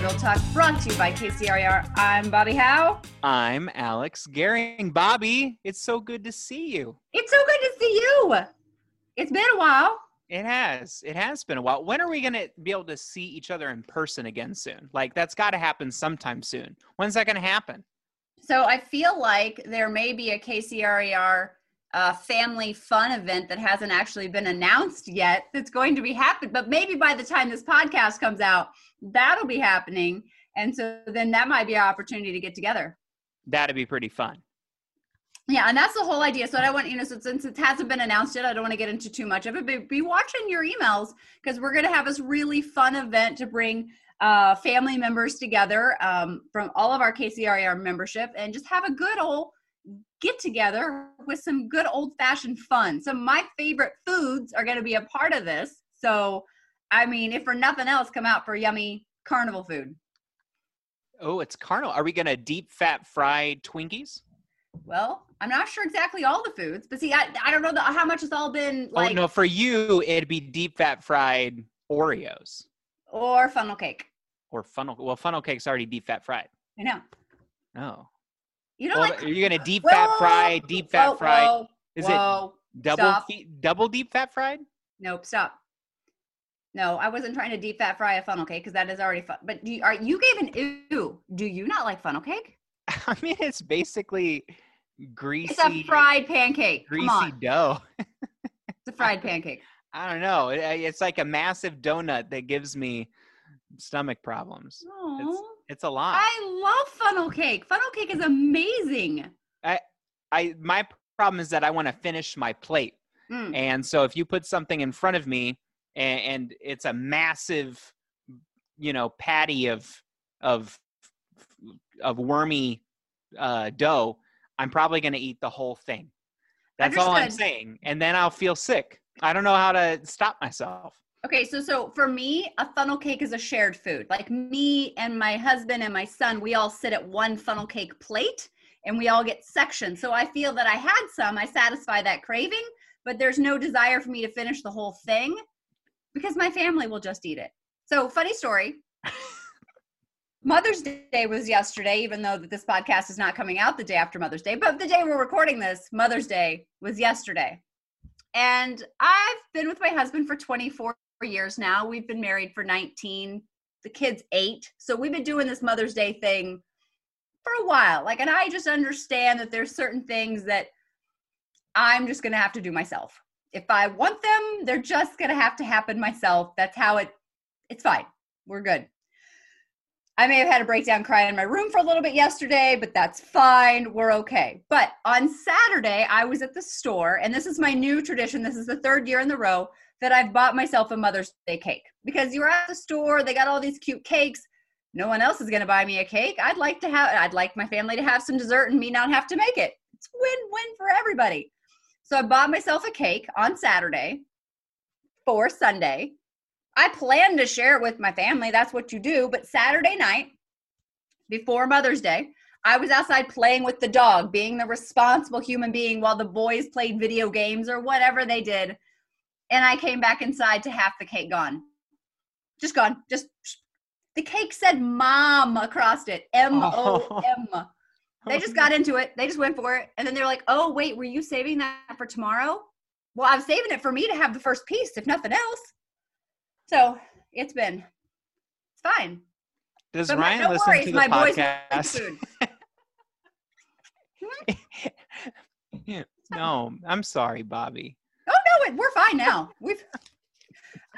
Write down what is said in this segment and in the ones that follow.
Real Talk brought to you by KCRAR. I'm Bobbi Howe. I'm Alex Gehring. Bobbi, it's so good to see you. It's so good to see you. It's been a while. It has. It has been a while. When are we going to be able to see each other in person again soon? Like, that's got to happen sometime soon. When's that going to happen? So I feel like there may be a KCRAR uh, family fun event that hasn't actually been announced yet that's going to be happening. But maybe by the time this podcast comes out, that'll be happening. And so then that might be an opportunity to get together. That'd be pretty fun. Yeah, and that's the whole idea. So I don't want, you know, so since it hasn't been announced yet, I don't want to get into too much of it, but be watching your emails because we're going to have this really fun event to bring uh, family members together um, from all of our KCRAR membership and just have a good old get together with some good old fashioned fun. Some of my favorite foods are going to be a part of this. So, I mean, if for nothing else, come out for yummy carnival food. Oh, it's carnival. Are we going to deep fat fried Twinkies? Well, I'm not sure exactly all the foods, but see, I, I don't know the, how much it's all been oh, like. Oh, no, for you, it'd be deep fat fried Oreos. Or funnel cake. Or funnel. Well, funnel cake's already deep fat fried. I know. Oh. You know, well, like, are you gonna deep whoa, fat fry, deep fat whoa? Whoa, Is it double fe- double deep fat fried? Nope, stop. No, I wasn't trying to deep fat fry a funnel cake because that is already fun. But do you, are you gave an ew? Do you not like funnel cake? I mean, it's basically greasy, It's a fried pancake. Greasy dough. it's a fried pancake. I don't know. It- It's like a massive donut that gives me stomach problems. Oh, It's a lot. I love funnel cake. Funnel cake is amazing. I I, my problem is that I want to finish my plate, Mm. and so if you put something in front of me and, and it's a massive, you know, patty of of of wormy uh, dough, I'm probably going to eat the whole thing. That's all I'm saying, and then I'll feel sick. I don't know how to stop myself. Okay, so so for me, a funnel cake is a shared food. Like me and my husband and my son, we all sit at one funnel cake plate and we all get sections. So I feel that I had some, I satisfy that craving, but there's no desire for me to finish the whole thing because my family will just eat it. So funny story. Mother's Day was yesterday, even though that this podcast is not coming out the day after Mother's Day, but the day we're recording this, Mother's Day was yesterday. And I've been with my husband for 24 years now. We've been married for 19. The kid's eight. So we've been doing this Mother's Day thing for a while. Like, and I just understand that there's certain things that I'm just going to have to do myself. If I want them, they're just going to have to happen myself. That's how it, it's fine. We're good. I may have had a breakdown cry in my room for a little bit yesterday, but that's fine. We're okay. But on Saturday, I was at the store, and this is my new tradition. This is the third year in the row that I've bought myself a Mother's Day cake because you're at the store, they got all these cute cakes. No one else is going to buy me a cake. I'd like to have, I'd like my family to have some dessert and me not have to make it. It's win win for everybody. So I bought myself a cake on Saturday for Sunday. I planned to share it with my family. That's what you do. But Saturday night, before Mother's Day, I was outside playing with the dog, being the responsible human being while the boys played video games or whatever they did. And I came back inside to half the cake gone. Just gone. Just the cake said mom across it. M O M. Oh. They just got into it. They just went for it. And then they're like, oh, wait, were you saving that for tomorrow? Well, I'm saving it for me to have the first piece, if nothing else. So it's been, it's fine. Does But Ryan no listen worries, to the my boys podcast? no, I'm sorry, Bobbi. Oh no, we're fine now. We've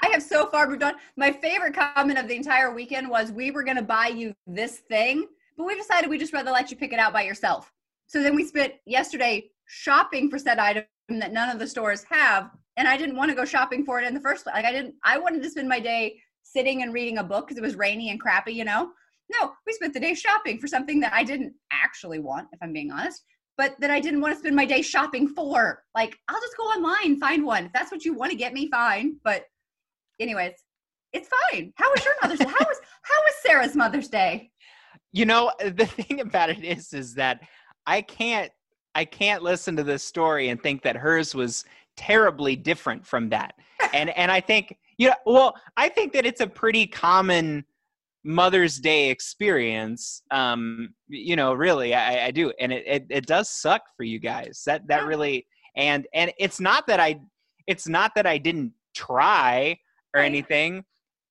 I have so far moved on. My favorite comment of the entire weekend was we were gonna buy you this thing, but we decided we just rather let you pick it out by yourself. So then we spent yesterday shopping for said item that none of the stores have. And I didn't want to go shopping for it in the first place. Like I didn't I wanted to spend my day sitting and reading a book because it was rainy and crappy, you know? No, we spent the day shopping for something that I didn't actually want, if I'm being honest but that I didn't want to spend my day shopping for. Like, I'll just go online, find one. If that's what you want to get me, fine. But anyways, it's fine. How was your Mother's Day? How was how was Sarah's Mother's Day? You know, the thing about it is, is that I can't, I can't listen to this story and think that hers was terribly different from that. And and I think, you know, well, I think that it's a pretty common Mother's Day experience. Um, you know, really, I, I do, and it, it, it does suck for you guys. That that really, and and it's not that I, it's not that I didn't try or anything,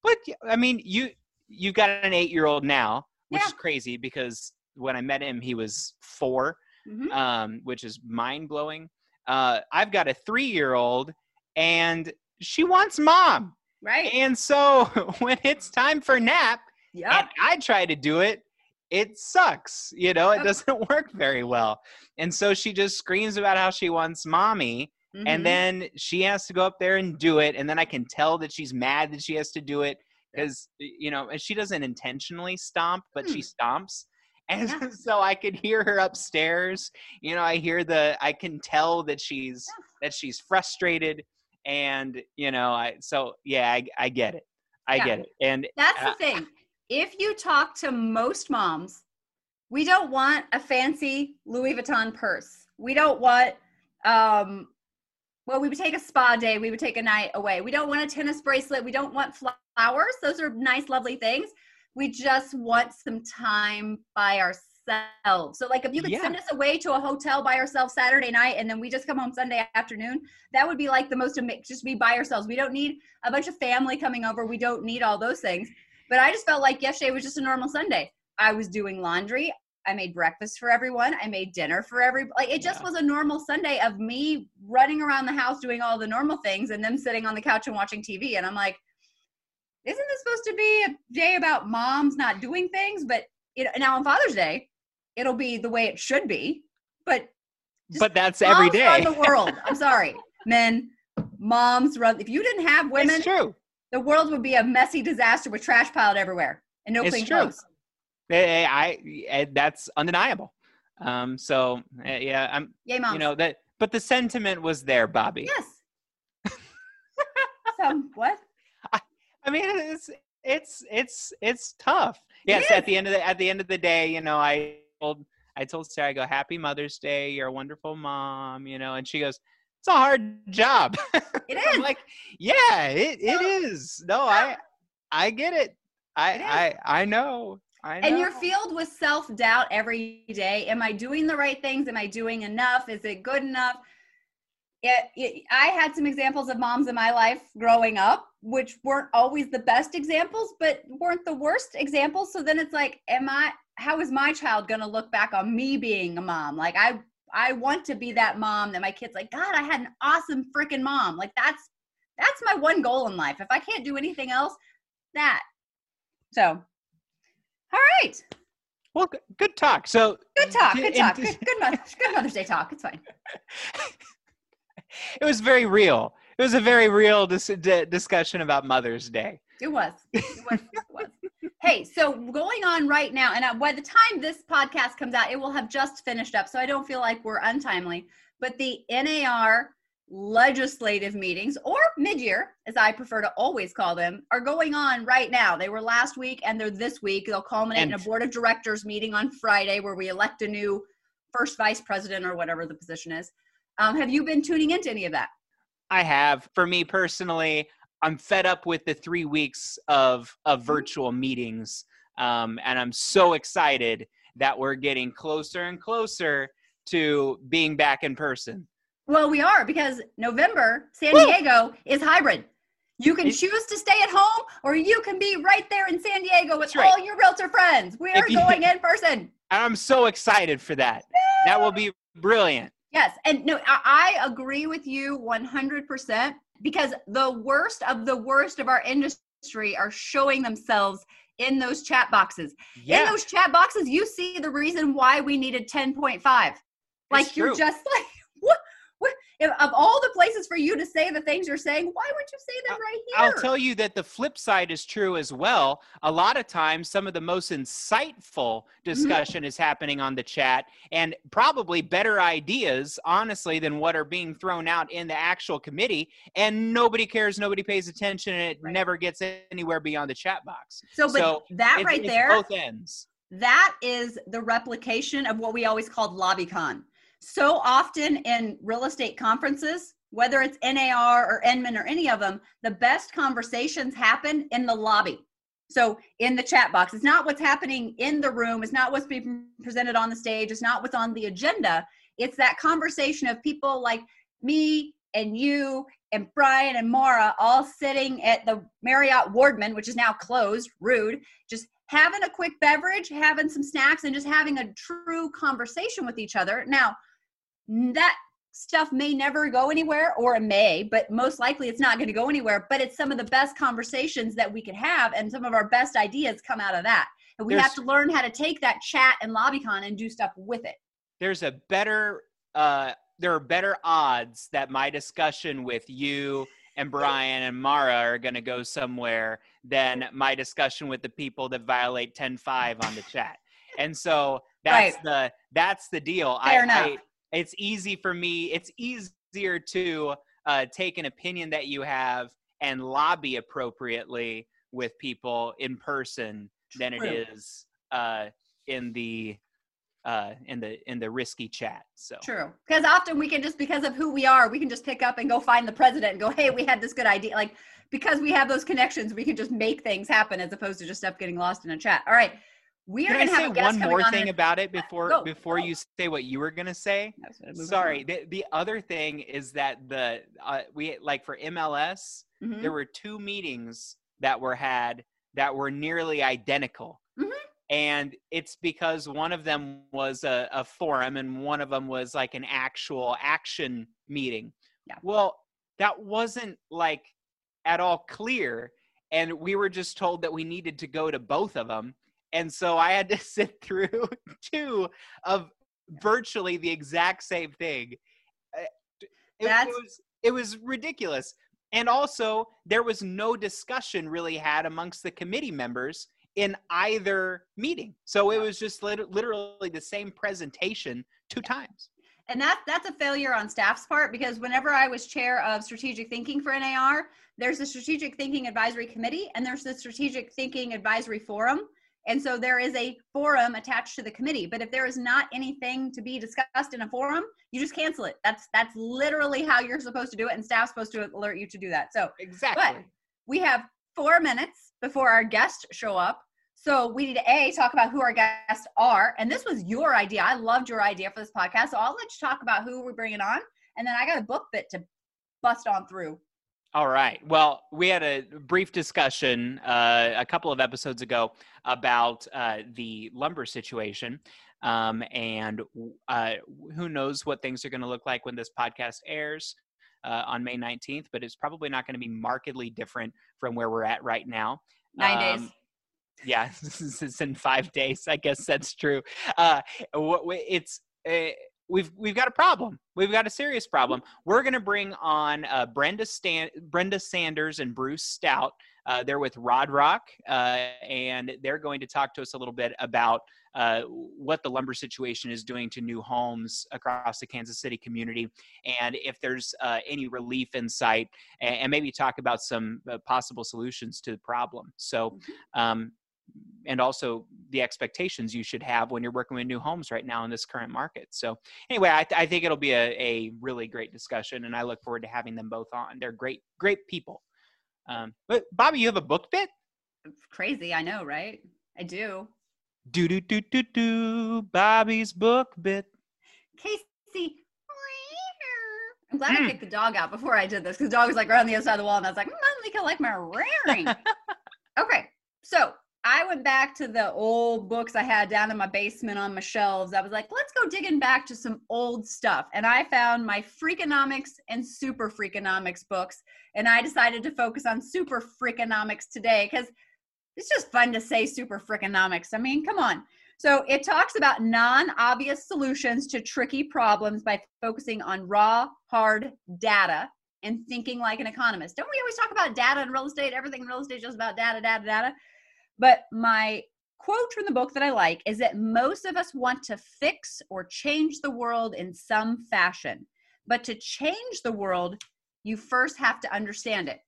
but I mean, you you got an eight year old now, which Yeah. is crazy because when I met him, he was four, Mhm. um, which is mind blowing. Uh, I've got a three year old, and she wants mom. Right. And so when it's time for nap and I try to do it, it sucks. You know, it doesn't work very well. And so she just screams about how she wants mommy. Mhm. And then she has to go up there and do it. And then I can tell that she's mad that she has to do it because, you know, and she doesn't intentionally stomp, but she stomps. And Yeah. so I could hear her upstairs. You know, I hear the, I can tell that she's, Yeah. that she's frustrated. And, you know, I, so yeah, I, I get it. I Yeah. get it. And That's Uh, the thing. If you talk to most moms, we don't want a fancy Louis Vuitton purse. We don't want, um, well, we would take a spa day. We would take a night away. We don't want a tennis bracelet. We don't want flowers. Those are nice, lovely things. We just want some time by ourselves. So, like, if you could send us away to a hotel by ourselves Saturday night and then we just come home Sunday afternoon, that would be like the most just be by ourselves. We don't need a bunch of family coming over. We don't need all those things. But I just felt like yesterday was just a normal Sunday. I was doing laundry. I made breakfast for everyone. I made dinner for every like it just Yeah. was a normal Sunday of me running around the house doing all the normal things and them sitting on the couch and watching TV. And I'm like, isn't this supposed to be a day about moms not doing things? But you know, now on Father's Day, it'll be the way it should be. But but that's every day. run the world. I'm sorry, men. Moms run. If you didn't have women, It's true. The world would be a messy disaster with trash piled everywhere and no It's clean true. clothes. Eh, I, eh, that's undeniable. Um, so eh, yeah, I'm, Yay, moms. you know that, but the sentiment was there, Bobbi. yes. so what? I mean, it's it's it's it's tough. Yes, is. at the end of the at the end of the day, you know, I told I told Sarah, I go, "Happy Mother's Day. You're a wonderful mom," you know, and she goes, "It's a hard job." It is. Like, "Yeah, it it is." No, I I get it. I. I I know. I know. And you're filled with self doubt every day. Am I doing the right things? Am I doing enough? Is it good enough? It, it, I had some examples of moms in my life growing up, which weren't always the best examples, but weren't the worst examples. So then it's like, am I? How is my child going to look back on me being a mom? Like I, I want to be that mom that my kids like. God, I had an awesome freaking mom. Like that's that's my one goal in life. If I can't do anything else, that. So, all right. well, good talk. So Good talk. Good talk. Good, good, mother, good Mother's Day talk. It's fine. it was very real. It was a very real dis- d- discussion about Mother's Day. It was. It was. It was. Hey, so going on right now, and uh, by the time this podcast comes out, it will have just finished up. So I don't feel like we're untimely. But the NAR legislative meetings, or mid year, as I prefer to always call them, are going on right now. They were last week and they're this week. They'll culminate in a board of directors meeting on Friday where we elect a new first vice president or whatever the position is. Um, have you been tuning into any of that? I have. For me personally, I'm fed up with the three weeks of of virtual meetings, um, and I'm so excited that we're getting closer and closer to being back in person. Well, we are because November, San Woo! Diego is hybrid. You can choose to stay at home or you can be right there in San Diego with right. all your realtor friends. We are you- going in person. I'm so excited for that. That will be brilliant. Yes. And no, I, I agree with you 100% because the worst of the worst of our industry are showing themselves in those chat boxes. In those chat boxes, you see the reason why we needed 10.5. Like It's you're true. just like? If, of all the places for you to say the things you're saying, why would you say them right here? I'll tell you that the flip side is true as well. A lot of times, some of the most insightful mm-hmm. discussion is happening on the chat, and probably better ideas, honestly, than what are being thrown out in the actual committee. And nobody cares, nobody pays attention, and it Right. never gets anywhere beyond the chat box. so, but so that It's- right it's there, both ends. that is the replication of what we always called LobbyCon. So often in real estate conferences, whether it's NAR or Inman or any of them, the best conversations happen in the lobby. So in the chat box, it's not what's happening in the room, it's not what's being presented on the stage, it's not what's on the agenda. It's that conversation of people like me and you and Brian and Mara all sitting at the Marriott Wardman, which is now closed, rude, just having a quick beverage, having some snacks, and just having a true conversation with each other. Now, that stuff may never go anywhere or it may but most likely it's not going to go anywhere but it's some of the best conversations that we could have and some of our best ideas come out of that and we There's- have to learn how to take that chat and lobbycon and do stuff with it there's a better uh there are better odds that my discussion with you and Brian and Mara are going to go somewhere than my discussion with the people that violate 10-5 on the chat. And so that's Right. the that's the deal. Fair I, enough. I it's easy for me. It's easier to uh, take an opinion that you have and lobby appropriately with people in person than it is uh, in the uh, in the in the risky chat. So True. Because often we can just because of who we are, we can just pick up and go find the president and go, hey, we had this good idea. Like because we have those connections, we can just make things happen as opposed to just stuff getting lost in a chat. All right. We are Can I going to say have a guest one more thing in- about it before Go, before go. you say what you were say? What I'm moving Sorry. The, the other thing is that the uh, we like for MLS, Mhm. there were two meetings that were had that were nearly identical. Mhm. And it's because one of them was a, a forum and one of them was like an actual action meeting. Yeah. Well, that wasn't like at all clear. And we were just told that we needed to go to both of them. And so I had to sit through two of virtually the exact same thing. Uh, It, it That's- was it was ridiculous. And also, there was no discussion really had amongst the committee members in either meeting. So it was just lit- literally the same presentation two times. and that that's a failure on staff's part because whenever I was chair of strategic thinking for NAR, there's the strategic thinking advisory committee and there's the strategic thinking advisory forum. And so there is a forum attached to the committee. But if there is not anything to be discussed in a forum, you just cancel it. That's that's literally how you're supposed to do it, and staff's supposed to alert you to do that. So Exactly. But we have four minutes before our guests show up. So we need to A, talk about who our guests are. And this was your idea. I loved your idea for this podcast. So I'll let you talk about who we're bringing on. And then I got a book bit to bust on through. All right. Well, we had a brief discussion uh, a couple of episodes ago about uh, the lumber situation. Um, and uh, who knows what things are going to look like when this podcast airs uh, on May 19th, but it's probably not going to be markedly different from where we're at right now. Nine Um, days. yeah it's in five days i guess that's true uh it's uh, we've we've got a problem. We've got a serious problem. We're going to bring on uh, brenda Stan- brenda sanders and bruce stout uh, they're with Rodrock uh, and they're going to talk to us a little bit about uh, what the lumber situation is doing to new homes across the kansas city community and if there's uh, any relief in sight and, and maybe talk about some uh, possible solutions to the problem. So um, and also the expectations you should have when you're working with new homes right now in this current market. So anyway, I, I think it'll be a, a really great discussion, and I look forward to having them both on. They're great, great people. Um, but Bobbi, you have a book bit? It's crazy. I know, right? I do. Do do do do do. Bobbi's book bit. Casey. I'm glad I Mm. kicked the dog out before I did this because the dog was like right on the other side of the wall, and I was like, I think I like my rearing. okay, so I went back to the old books I had down in my basement on my shelves. I was like, let's go digging back to some old stuff, and I found my Freakonomics and Super Freakonomics books, and I decided to focus on Super Freakonomics today because it's just fun to say Super Freakonomics. I mean, come on. So it talks about non obvious solutions to tricky problems by focusing on raw, hard data and thinking like an economist. Don't we always talk about data in real estate? Everything in real estate is just about data, data, data. But my quote from the book that I like is that most of us want to fix or change the world in some fashion. But to change the world, you first have to understand it.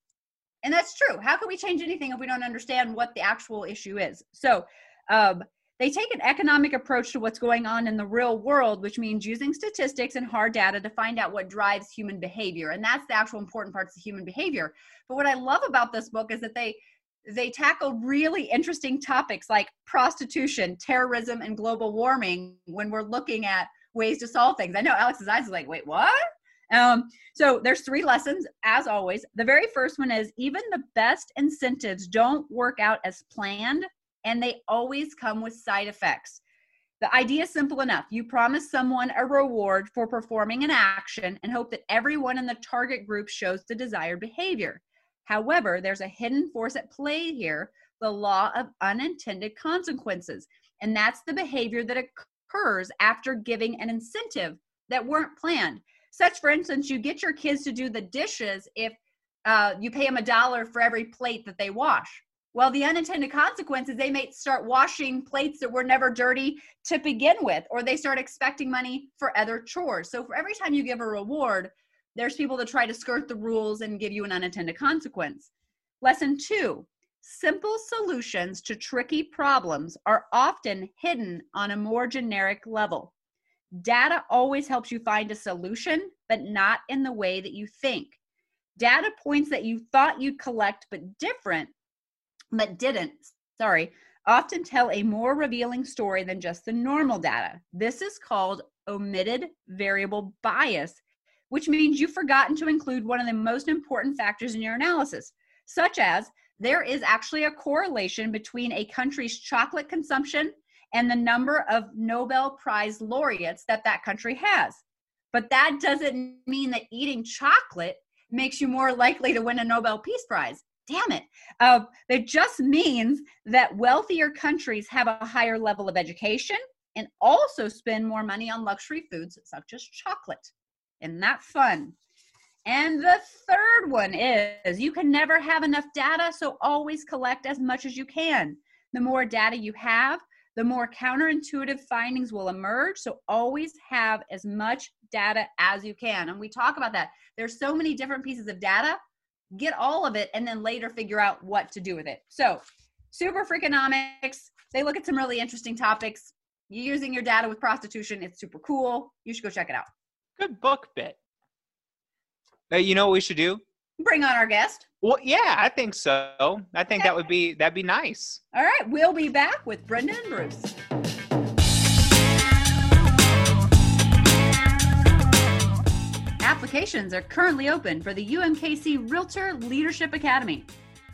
And that's true. How can we change anything if we don't understand what the actual issue is? So, um, they take an economic approach to what's going on in the real world, which means using statistics and hard data to find out what drives human behavior. And that's the actual important parts of human behavior. But what I love about this book is that they they tackle really interesting topics like prostitution, terrorism, and global warming when we're looking at ways to solve things. I know Alex's eyes are like, wait, what? Um, so there's three lessons, as always. The very first one is even the best incentives don't work out as planned, and they always come with side effects. The idea is simple enough. You promise someone a reward for performing an action and hope that everyone in the target group shows the desired behavior. However, there's a hidden force at play here the law of unintended consequences. And that's the behavior that occurs after giving an incentive that weren't planned. Such, for instance, you get your kids to do the dishes if uh, you pay them a dollar for every plate that they wash. Well, the unintended consequences, they may start washing plates that were never dirty to begin with, or they start expecting money for other chores. So, for every time you give a reward, there's people that try to skirt the rules and give you an unintended consequence. Lesson two simple solutions to tricky problems are often hidden on a more generic level. Data always helps you find a solution, but not in the way that you think. Data points that you thought you'd collect, but different but didn't, sorry, often tell a more revealing story than just the normal data. This is called omitted variable bias, which means you've forgotten to include one of the most important factors in your analysis, such as there is actually a correlation between a country's chocolate consumption and the number of Nobel Prize laureates that that country has. But that doesn't mean that eating chocolate makes you more likely to win a Nobel Peace Prize damn it. Uh, it just means that wealthier countries have a higher level of education and also spend more money on luxury foods such as chocolate. Isn't that fun? And the third one is you can never have enough data, so always collect as much as you can. The more data you have, the more counterintuitive findings will emerge. So always have as much data as you can. And we talk about that. There's so many different pieces of data get all of it, and then later figure out what to do with it. So, super freakonomics. They look at some really interesting topics. You're using your data with prostitution. It's super cool. You should go check it out. Good book bit. Uh, you know what we should do? Bring on our guest. Well, yeah, I think so. I think okay. that would be that'd be nice. All right, we'll be back with Brenda and Bruce. Applications are currently open for the UMKC Realtor Leadership Academy.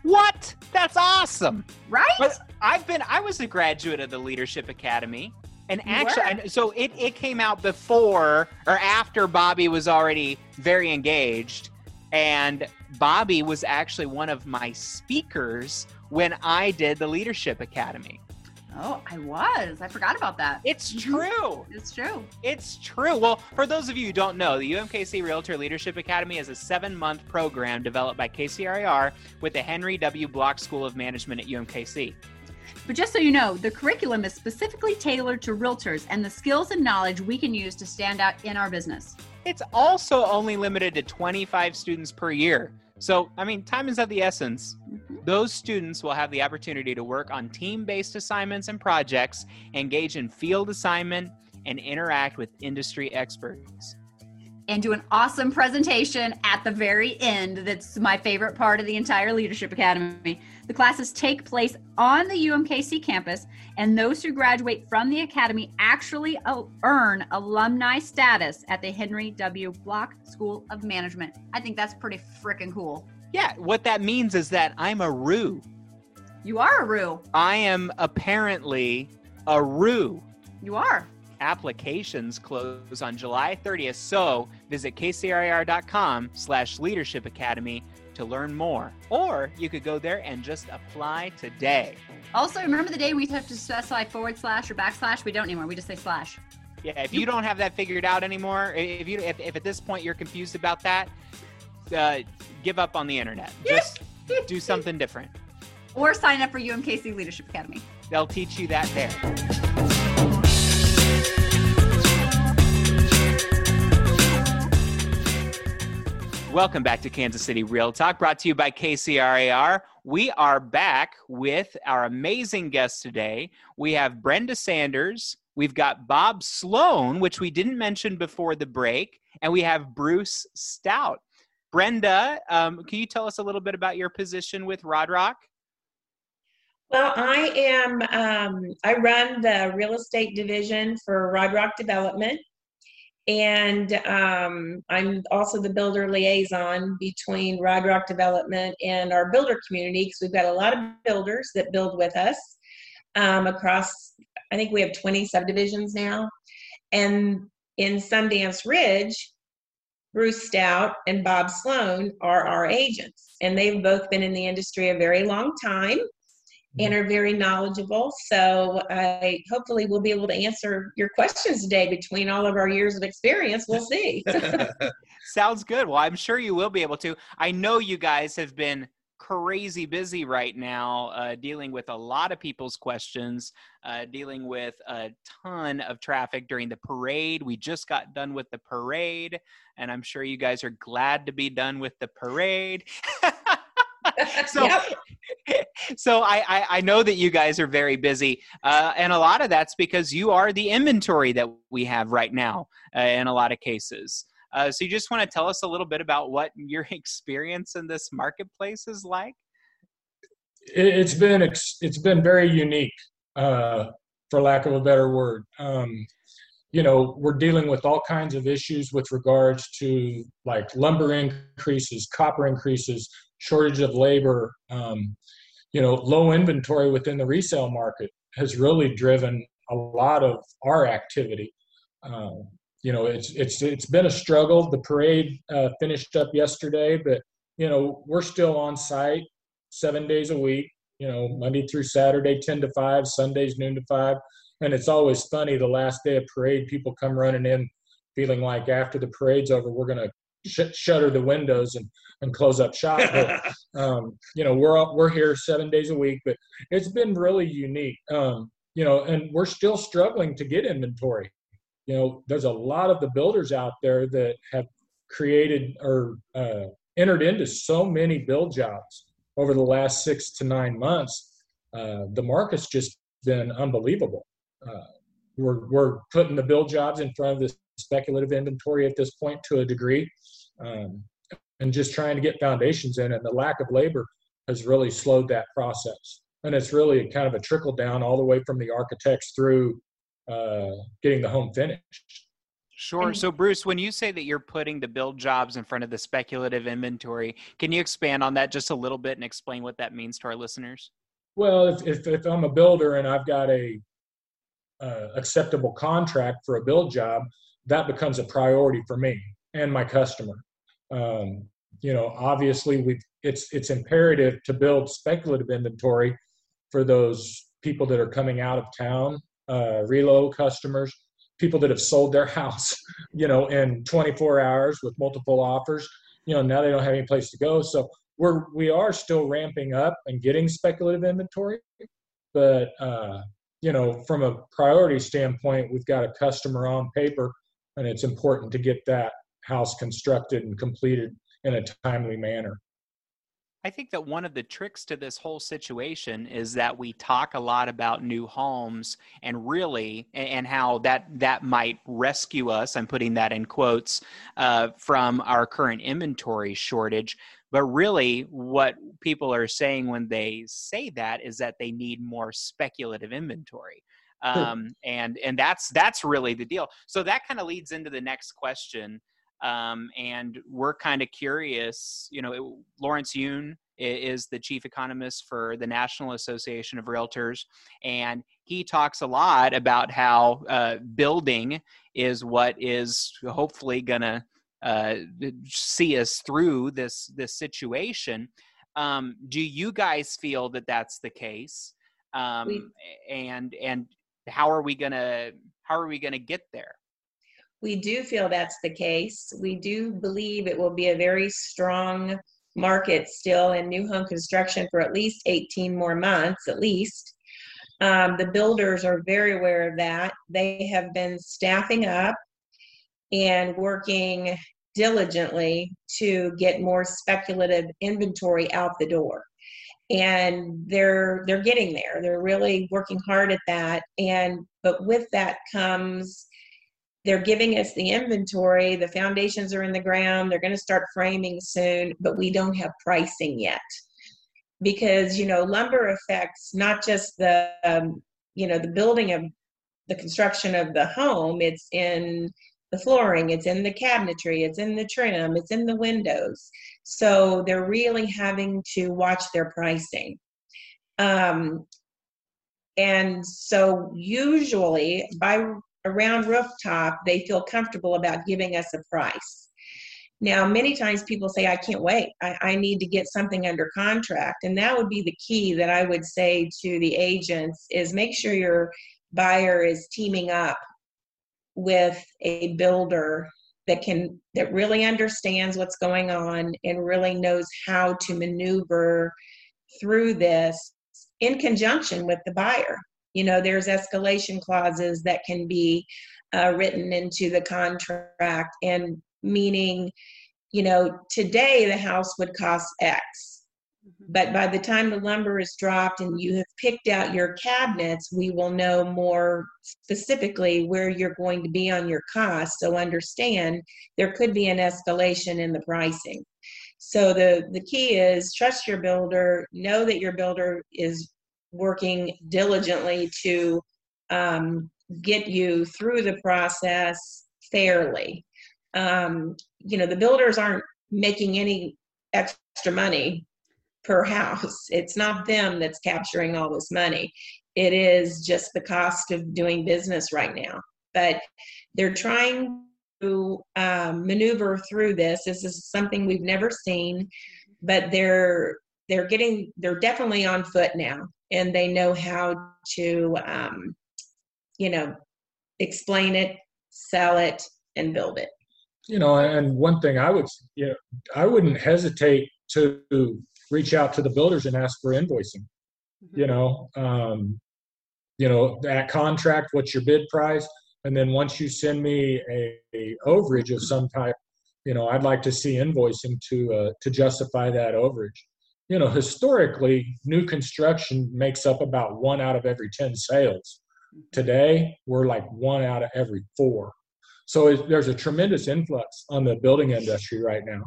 What? That's awesome. Right? But I've been I was a graduate of the Leadership Academy. And actually so it, it came out before or after Bobbi was already very engaged. And Bobbi was actually one of my speakers when I did the Leadership Academy. Oh, I was. I forgot about that. It's mm-hmm. true. It's true. It's true. Well, for those of you who don't know, the UMKC Realtor Leadership Academy is a seven month program developed by KCRAR with the Henry W. Block School of Management at UMKC. But just so you know, the curriculum is specifically tailored to realtors and the skills and knowledge we can use to stand out in our business. It's also only limited to 25 students per year. So, I mean, time is of the essence. Mm-hmm. Those students will have the opportunity to work on team based assignments and projects, engage in field assignment, and interact with industry experts. And do an awesome presentation at the very end. That's my favorite part of the entire Leadership Academy. The classes take place on the UMKC campus, and those who graduate from the Academy actually uh, earn alumni status at the Henry W. Block School of Management. I think that's pretty freaking cool. Yeah, what that means is that I'm a Roo. You are a Roo. I am apparently a Roo. You are. Applications close on July 30th, so visit kcrar.com slash leadership academy to learn more. Or you could go there and just apply today. Also, remember the day we have to specify forward slash or backslash? We don't anymore. We just say slash. Yeah, if you don't have that figured out anymore, if you if, if at this point you're confused about that, uh, give up on the internet. Just do something different. Or sign up for UMKC Leadership Academy. They'll teach you that there. Welcome back to Kansas City Real Talk, brought to you by KCRAR. We are back with our amazing guests today. We have Brenda Sanders, we've got Bob Sloan, which we didn't mention before the break, and we have Bruce Stout. Brenda, um, can you tell us a little bit about your position with Rodrock? Well, I am, um, I run the real estate division for Rodrock Development. And um, I'm also the builder liaison between Rodrock Development and our builder community because we've got a lot of builders that build with us um, across, I think we have 20 subdivisions now. And in Sundance Ridge, Bruce Stout and Bob Sloan are our agents, and they've both been in the industry a very long time and are very knowledgeable. So I hopefully we'll be able to answer your questions today between all of our years of experience. We'll see. Sounds good. Well, I'm sure you will be able to. I know you guys have been crazy busy right now, uh, dealing with a lot of people's questions, uh, dealing with a ton of traffic during the parade. We just got done with the parade, and I'm sure you guys are glad to be done with the parade. so, so I, I, I know that you guys are very busy, uh, and a lot of that's because you are the inventory that we have right now uh, in a lot of cases. Uh, so you just want to tell us a little bit about what your experience in this marketplace is like? It's been it's been very unique, uh, for lack of a better word. Um, you know, we're dealing with all kinds of issues with regards to like lumber increases, copper increases, shortage of labor. Um, you know, low inventory within the resale market has really driven a lot of our activity. Um, you know, it's it's it's been a struggle. The parade uh, finished up yesterday, but you know, we're still on site seven days a week. You know, Monday through Saturday, ten to five, Sundays noon to five, and it's always funny. The last day of parade, people come running in, feeling like after the parade's over, we're gonna sh- shutter the windows and and close up shop. But, um, you know, we're we're here seven days a week, but it's been really unique. Um, you know, and we're still struggling to get inventory you know there's a lot of the builders out there that have created or uh, entered into so many build jobs over the last six to nine months uh, the market's just been unbelievable uh, we're, we're putting the build jobs in front of the speculative inventory at this point to a degree um, and just trying to get foundations in and the lack of labor has really slowed that process and it's really kind of a trickle down all the way from the architects through uh, getting the home finished. Sure. So, Bruce, when you say that you're putting the build jobs in front of the speculative inventory, can you expand on that just a little bit and explain what that means to our listeners? Well, if, if, if I'm a builder and I've got a uh, acceptable contract for a build job, that becomes a priority for me and my customer. Um, you know, obviously, we it's it's imperative to build speculative inventory for those people that are coming out of town uh, relo customers, people that have sold their house, you know, in 24 hours with multiple offers. You know, now they don't have any place to go. So we're we are still ramping up and getting speculative inventory, but uh, you know, from a priority standpoint, we've got a customer on paper, and it's important to get that house constructed and completed in a timely manner. I think that one of the tricks to this whole situation is that we talk a lot about new homes and really, and how that that might rescue us. I'm putting that in quotes uh, from our current inventory shortage. But really, what people are saying when they say that is that they need more speculative inventory. Um, and and that's that's really the deal. So that kind of leads into the next question um, and we're kind of curious. You know, it, Lawrence Yun is the chief economist for the National Association of Realtors, and he talks a lot about how uh, building is what is hopefully going to uh, see us through this this situation. Um, do you guys feel that that's the case? Um, we, and and how are we gonna how are we gonna get there? We do feel that's the case. We do believe it will be a very strong market still in new home construction for at least 18 more months, at least. Um, the builders are very aware of that. They have been staffing up and working diligently to get more speculative inventory out the door and they're they're getting there they're really working hard at that and but with that comes they're giving us the inventory. The foundations are in the ground. They're going to start framing soon but we don't have pricing yet. Because you know lumber affects not just the um, you know the building of the construction of the home it's in the flooring it's in the cabinetry it's in the trim it's in the windows. So they're really having to watch their pricing. Um, and so usually by around rooftop they feel comfortable about giving us a price now, many times people say, I can't wait. I, I, need to get something under contract. And that would be the key that I would say to the agents is make sure your buyer is teaming up with a builder that can that really understands what's going on and really knows how to maneuver through this in conjunction with the buyer. You know, there's escalation clauses that can be uh, written into the contract and meaning, you know, today the house would cost X. Mm-hmm. But by the time the lumber is dropped and you have picked out your cabinets, we will know more specifically where you're going to be on your cost. So understand there could be an escalation in the pricing. So the, the key is trust your builder, know that your builder is working diligently to um, get you through the process fairly. Um, you know the builders aren't making any extra money per house. It's not them that's capturing all this money. It is just the cost of doing business right now. But they're trying to um, maneuver through this. This is something we've never seen but they're they're getting they're definitely on foot now and they know how to um, you know explain it sell it and build it you know, and one thing I would, you know, I wouldn't hesitate to reach out to the builders and ask for invoicing. Mm-hmm. You know, um, you know that contract. What's your bid price? And then once you send me a, a overage of some type, you know, I'd like to see invoicing to uh, to justify that overage. You know, historically, new construction makes up about one out of every ten sales. Mm-hmm. Today, we're like one out of every four. So it, there's a tremendous influx on the building industry right now.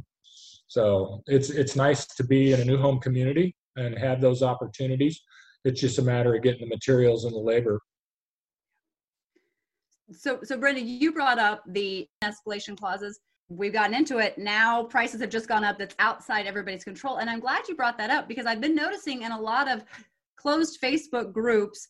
So it's it's nice to be in a new home community and have those opportunities. It's just a matter of getting the materials and the labor. So so Brenda, you brought up the escalation clauses. We've gotten into it. Now prices have just gone up that's outside everybody's control. And I'm glad you brought that up because I've been noticing in a lot of closed Facebook groups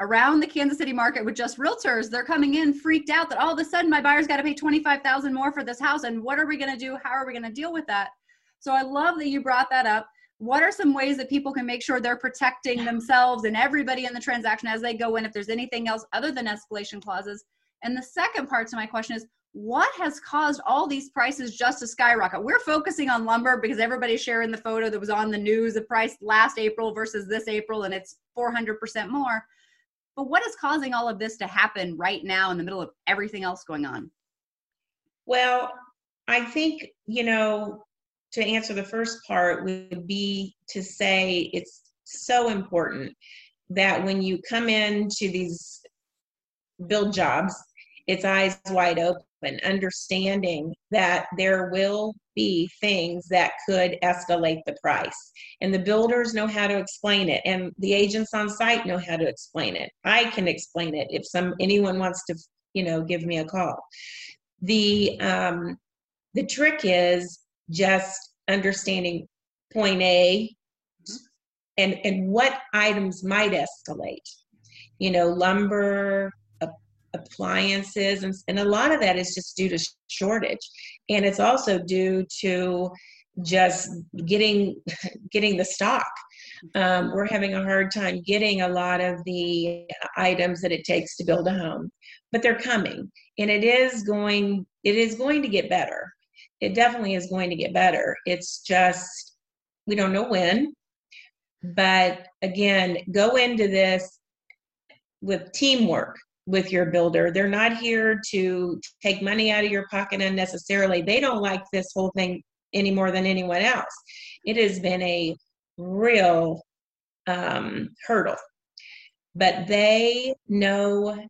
around the Kansas City market with just realtors, they're coming in freaked out that all of a sudden my buyer's got to pay 25,000 more for this house and what are we going to do? How are we going to deal with that? So I love that you brought that up. What are some ways that people can make sure they're protecting themselves and everybody in the transaction as they go in if there's anything else other than escalation clauses? And the second part to my question is what has caused all these prices just to skyrocket? We're focusing on lumber because everybody's sharing the photo that was on the news, the price last April versus this April, and it's 400% more. But what is causing all of this to happen right now in the middle of everything else going on? Well, I think, you know, to answer the first part would be to say it's so important that when you come into these build jobs, it's eyes wide open, understanding that there will be things that could escalate the price. And the builders know how to explain it, and the agents on site know how to explain it. I can explain it if some anyone wants to, you know, give me a call. The um, the trick is just understanding point A and and what items might escalate. You know, lumber, appliances and, and a lot of that is just due to shortage. And it's also due to just getting getting the stock. Um, we're having a hard time getting a lot of the items that it takes to build a home but they're coming and it is going it is going to get better. It definitely is going to get better. It's just we don't know when but again go into this with teamwork with your builder. They're not here to take money out of your pocket unnecessarily. They don't like this whole thing any more than anyone else. It has been a real um, hurdle, but they know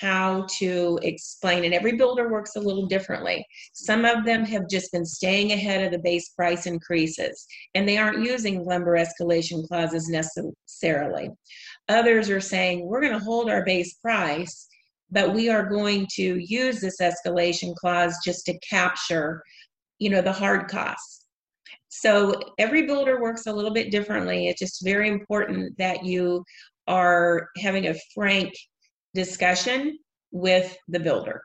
how to explain and every builder works a little differently. Some of them have just been staying ahead of the base price increases and they aren't using lumber escalation clauses necessarily. Others are saying we're going to hold our base price but we are going to use this escalation clause just to capture you know the hard costs. So every builder works a little bit differently. It's just very important that you are having a frank discussion with the builder.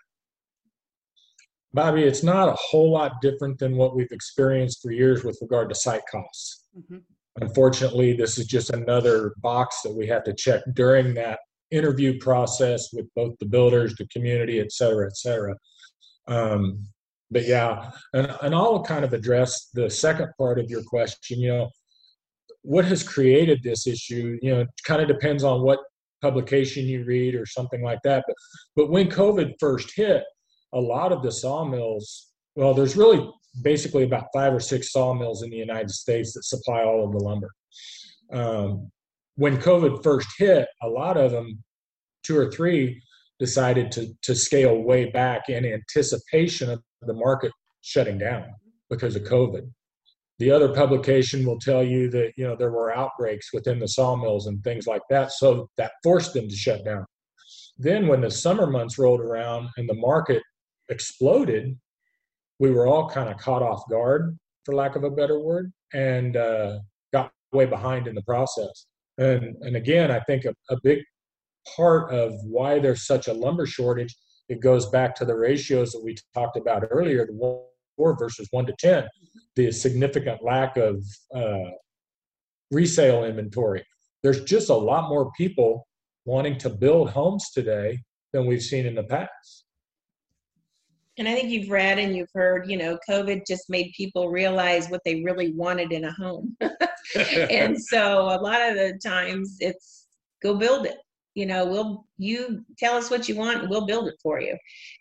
Bobbi, it's not a whole lot different than what we've experienced for years with regard to site costs. Mm-hmm. Unfortunately, this is just another box that we have to check during that interview process with both the builders, the community, et cetera, et cetera. Um, but yeah, and, and I'll kind of address the second part of your question. You know, what has created this issue? You know, kind of depends on what publication you read or something like that. But, but when COVID first hit, a lot of the sawmills, well, there's really basically about five or six sawmills in the United States that supply all of the lumber. Um, when COVID first hit, a lot of them, two or three, decided to, to scale way back in anticipation of the market shutting down because of COVID. The other publication will tell you that you know there were outbreaks within the sawmills and things like that, so that forced them to shut down. Then, when the summer months rolled around and the market exploded, we were all kind of caught off guard, for lack of a better word, and uh, got way behind in the process. And and again, I think a, a big part of why there's such a lumber shortage it goes back to the ratios that we talked about earlier the four versus one to ten the significant lack of uh, resale inventory. There's just a lot more people wanting to build homes today than we've seen in the past. And I think you've read and you've heard, you know, COVID just made people realize what they really wanted in a home. and so a lot of the times it's go build it you know we'll you tell us what you want and we'll build it for you.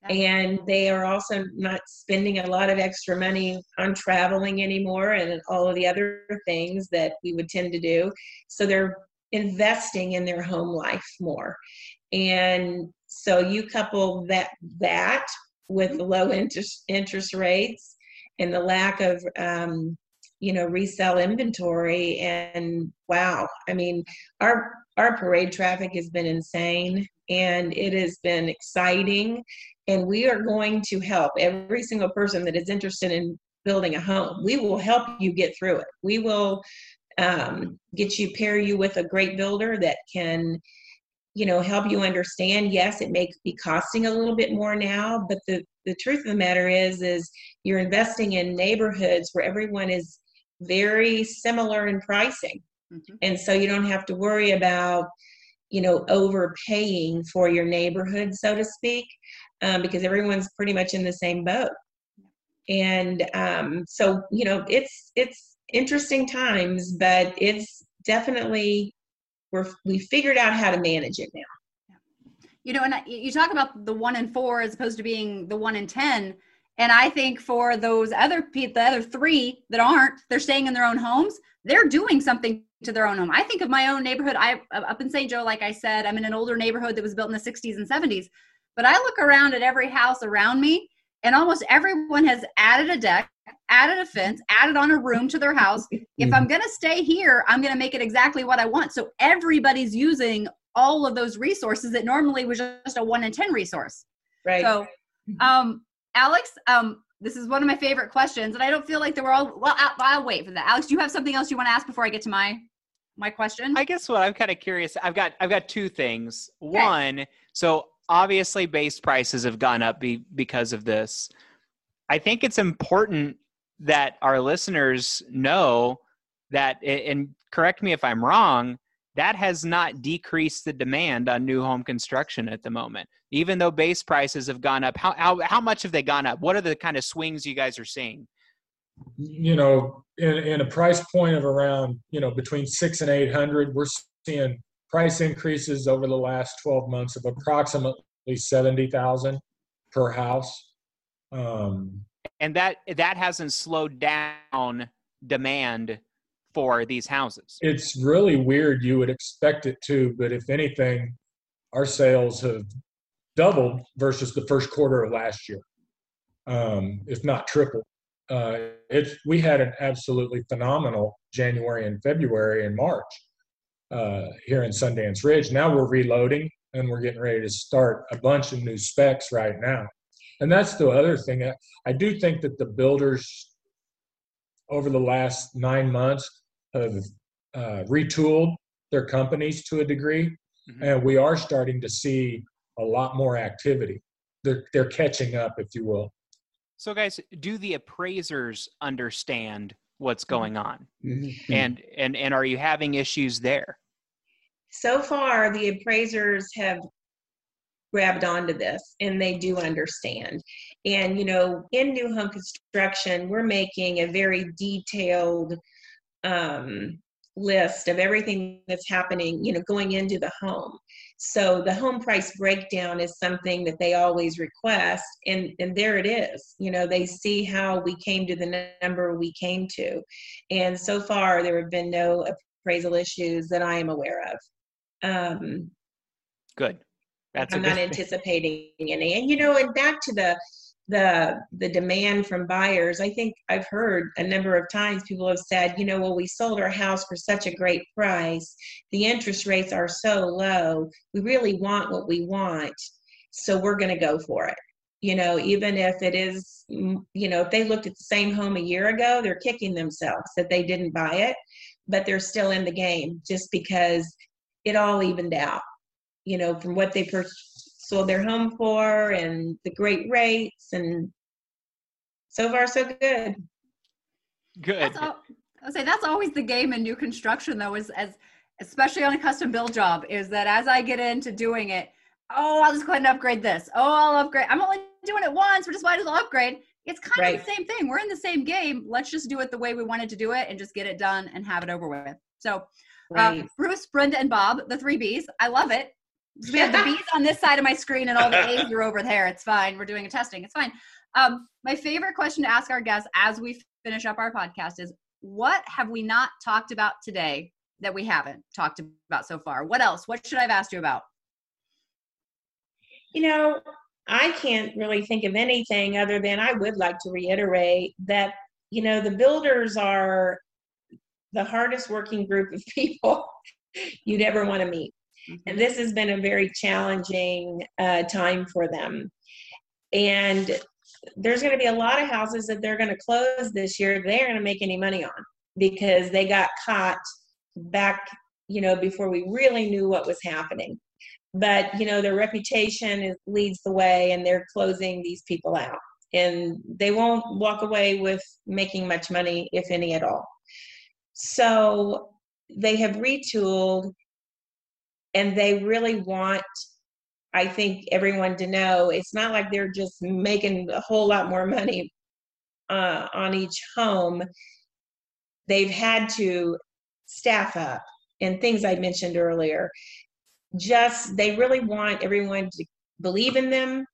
And they are also not spending a lot of extra money on traveling anymore and all of the other things that we would tend to do. So they're investing in their home life more. And so you couple that that with the low interest interest rates and the lack of um, you know resell inventory and wow i mean our our parade traffic has been insane and it has been exciting. And we are going to help every single person that is interested in building a home. We will help you get through it. We will um, get you pair you with a great builder that can you know help you understand. Yes it may be costing a little bit more now but the the truth of the matter is is you're investing in neighborhoods where everyone is very similar in pricing Mm-hmm. And so you don't have to worry about, you know, overpaying for your neighborhood, so to speak, um, because everyone's pretty much in the same boat. And um, so, you know, it's it's interesting times, but it's definitely we're we figured out how to manage it now. You know, and you talk about the one in four as opposed to being the one in ten. And I think for those other people, the other three that aren't, they're staying in their own homes. They're doing something to their own home. I think of my own neighborhood. I up in St. Joe, like I said, I'm in an older neighborhood that was built in the 60s and 70s. But I look around at every house around me, and almost everyone has added a deck, added a fence, added on a room to their house. if I'm going to stay here, I'm going to make it exactly what I want. So everybody's using all of those resources that normally was just a one in ten resource. Right. So, um, Alex, um, this is one of my favorite questions, and I don't feel like they were all. Well, I'll, I'll wait for that. Alex, do you have something else you want to ask before I get to my my question? I guess what I'm kind of curious. I've got I've got two things. Okay. One, so obviously base prices have gone up be, because of this. I think it's important that our listeners know that, and correct me if I'm wrong, that has not decreased the demand on new home construction at the moment. Even though base prices have gone up, how, how, how much have they gone up? What are the kind of swings you guys are seeing? You know, in, in a price point of around, you know, between six and 800, we're seeing price increases over the last 12 months of approximately 70,000 per house. Um, and that, that hasn't slowed down demand for these houses. It's really weird. You would expect it to, but if anything, our sales have doubled versus the first quarter of last year, um, if not triple. Uh, it's we had an absolutely phenomenal January and February and March uh, here in Sundance Ridge. Now we're reloading and we're getting ready to start a bunch of new specs right now. And that's the other thing. I, I do think that the builders over the last nine months have uh, retooled their companies to a degree, mm-hmm. and we are starting to see a lot more activity. They're, they're catching up, if you will. So, guys, do the appraisers understand what's mm-hmm. going on, mm-hmm. and and and are you having issues there? So far, the appraisers have grabbed onto this and they do understand. And, you know, in new home construction, we're making a very detailed um, list of everything that's happening, you know, going into the home. So the home price breakdown is something that they always request, and and there it is. You know, they see how we came to the number we came to, and so far there have been no appraisal issues that I am aware of. Um, Good. That's I'm not anticipating any. And you know, and back to the the the demand from buyers. I think i've heard a number of times people have said you know well we sold our house for such a great price. The interest rates are so low. We really want what we want so we're going to go for it. You know even if it is mm, you know if they looked at the same home a year ago they're kicking themselves that they didn't buy it but they're still in the game just because it all evened out you know from what they purchased sold their home for and the great rates and so far so good. Good. All, i'll say that's always the game in new construction though is as especially on a custom build job is that as i get into doing it oh i'll just go ahead and upgrade this. Oh i'll upgrade i'm only doing it once we just might as well upgrade. It's kind right. of the same thing. We're in the same game. Let's just do it the way we wanted to do it and just get it done and have it over with. So uh, right. bruce brenda and bob the three b's i love it we have the B's on this side of my screen and all the A's are over there. It's fine. We're doing a testing. It's fine. Um, my favorite question to ask our guests as we finish up our podcast is what have we not talked about today that we haven't talked about so far? What else? What should I have asked you about? You know, I can't really think of anything other than I would like to reiterate that, you know, the builders are the hardest working group of people you'd ever want to meet. And mm-hmm. this has been a very challenging uh, time for them. And there's going to be a lot of houses that they're going to close this year. They're going to make any money on because they got caught back, you know, before we really knew what was happening. But you know, their reputation is, leads the way, and they're closing these people out, and they won't walk away with making much money, if any at all. So they have retooled and they really want i think everyone to know it's not like they're just making a whole lot more money uh, on each home. They've had to staff up and things i mentioned earlier. Just they really want everyone to believe in them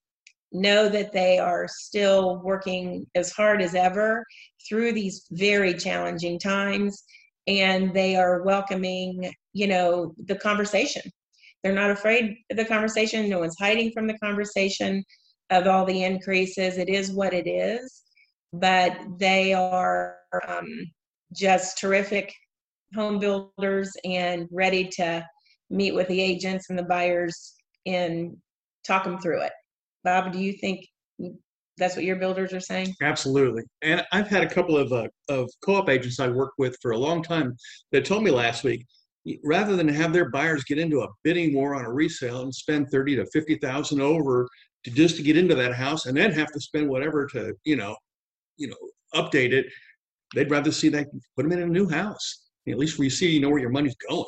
know that they are still working as hard as ever through these very challenging times and they are welcoming you know the conversation. They're not afraid of the conversation. No one's hiding from the conversation of all the increases. It is what it is. But they are um, just terrific home builders and ready to meet with the agents and the buyers and talk them through it. Bob do you think that's what your builders are saying? Absolutely. And i've had a couple of uh, of co-op agents i worked with for a long time that told me last week rather than have their buyers get into a bidding war on a resale and spend 30 to 50,000 over to just to get into that house and then have to spend whatever to, you know, you know, update it, they'd rather see that put them in a new house. At least we see you know where your money's going.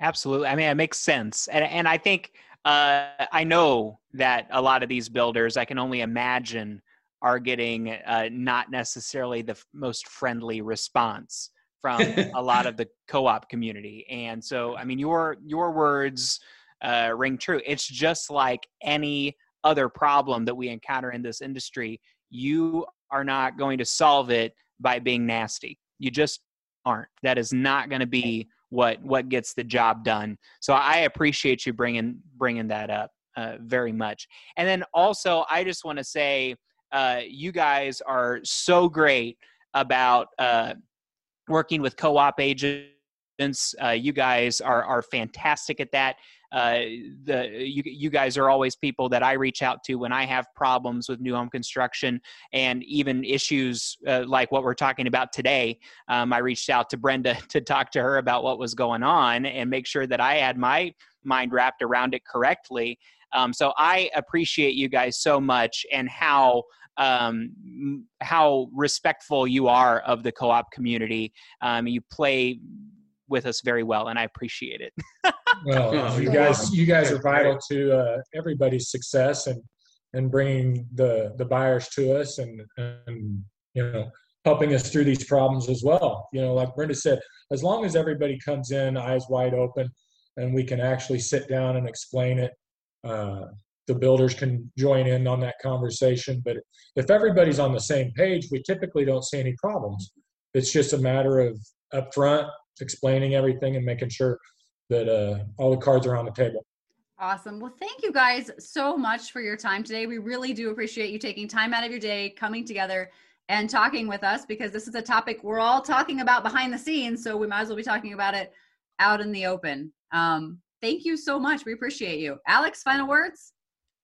Absolutely. I mean, it makes sense. And and I think uh, I know that a lot of these builders, I can only imagine, are getting uh, not necessarily the f- most friendly response from a lot of the co-op community. And so, I mean, your your words uh, ring true. It's just like any other problem that we encounter in this industry. You are not going to solve it by being nasty. You just aren't. That is not going to be what what gets the job done. So I appreciate you bringing bringing that up. uh, very much. And then also, I just want to say, uh, you guys are so great about uh, working with co-op agents. Uh, you guys are are fantastic at that. Uh, the you, you guys are always people that I reach out to when I have problems with new home construction and even issues uh, like what we're talking about today. Um, I reached out to Brenda to talk to her about what was going on and make sure that I had my mind wrapped around it correctly. Um, so I appreciate you guys so much and how um, how respectful you are of the co-op community. Um, you play with us very well, and I appreciate it. well, you guys, you guys are vital to uh, everybody's success and and bringing the the buyers to us and and you know helping us through these problems as well. You know, like Brenda said, as long as everybody comes in eyes wide open and we can actually sit down and explain it. Uh, the builders can join in on that conversation, but if everybody's on the same page, we typically don't see any problems. It's just a matter of upfront explaining everything and making sure that uh, all the cards are on the table. Awesome. Well, thank you guys so much for your time today. We really do appreciate you taking time out of your day, coming together and talking with us because this is a topic we're all talking about behind the scenes. So we might as well be talking about it out in the open. Um, thank you so much. We appreciate you. Alex, final words?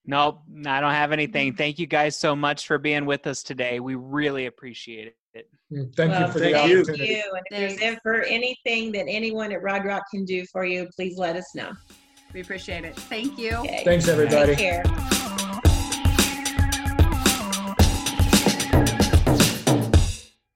Nope, I don't have anything. Thank you guys so much for being with us today. We really appreciate it. Mm, Thank Well, you for thank the you. opportunity. you. And if there's ever anything that anyone at Rodrock can do for you, please let us know. We appreciate it. Thank you. Okay. Thanks, everybody. Take care.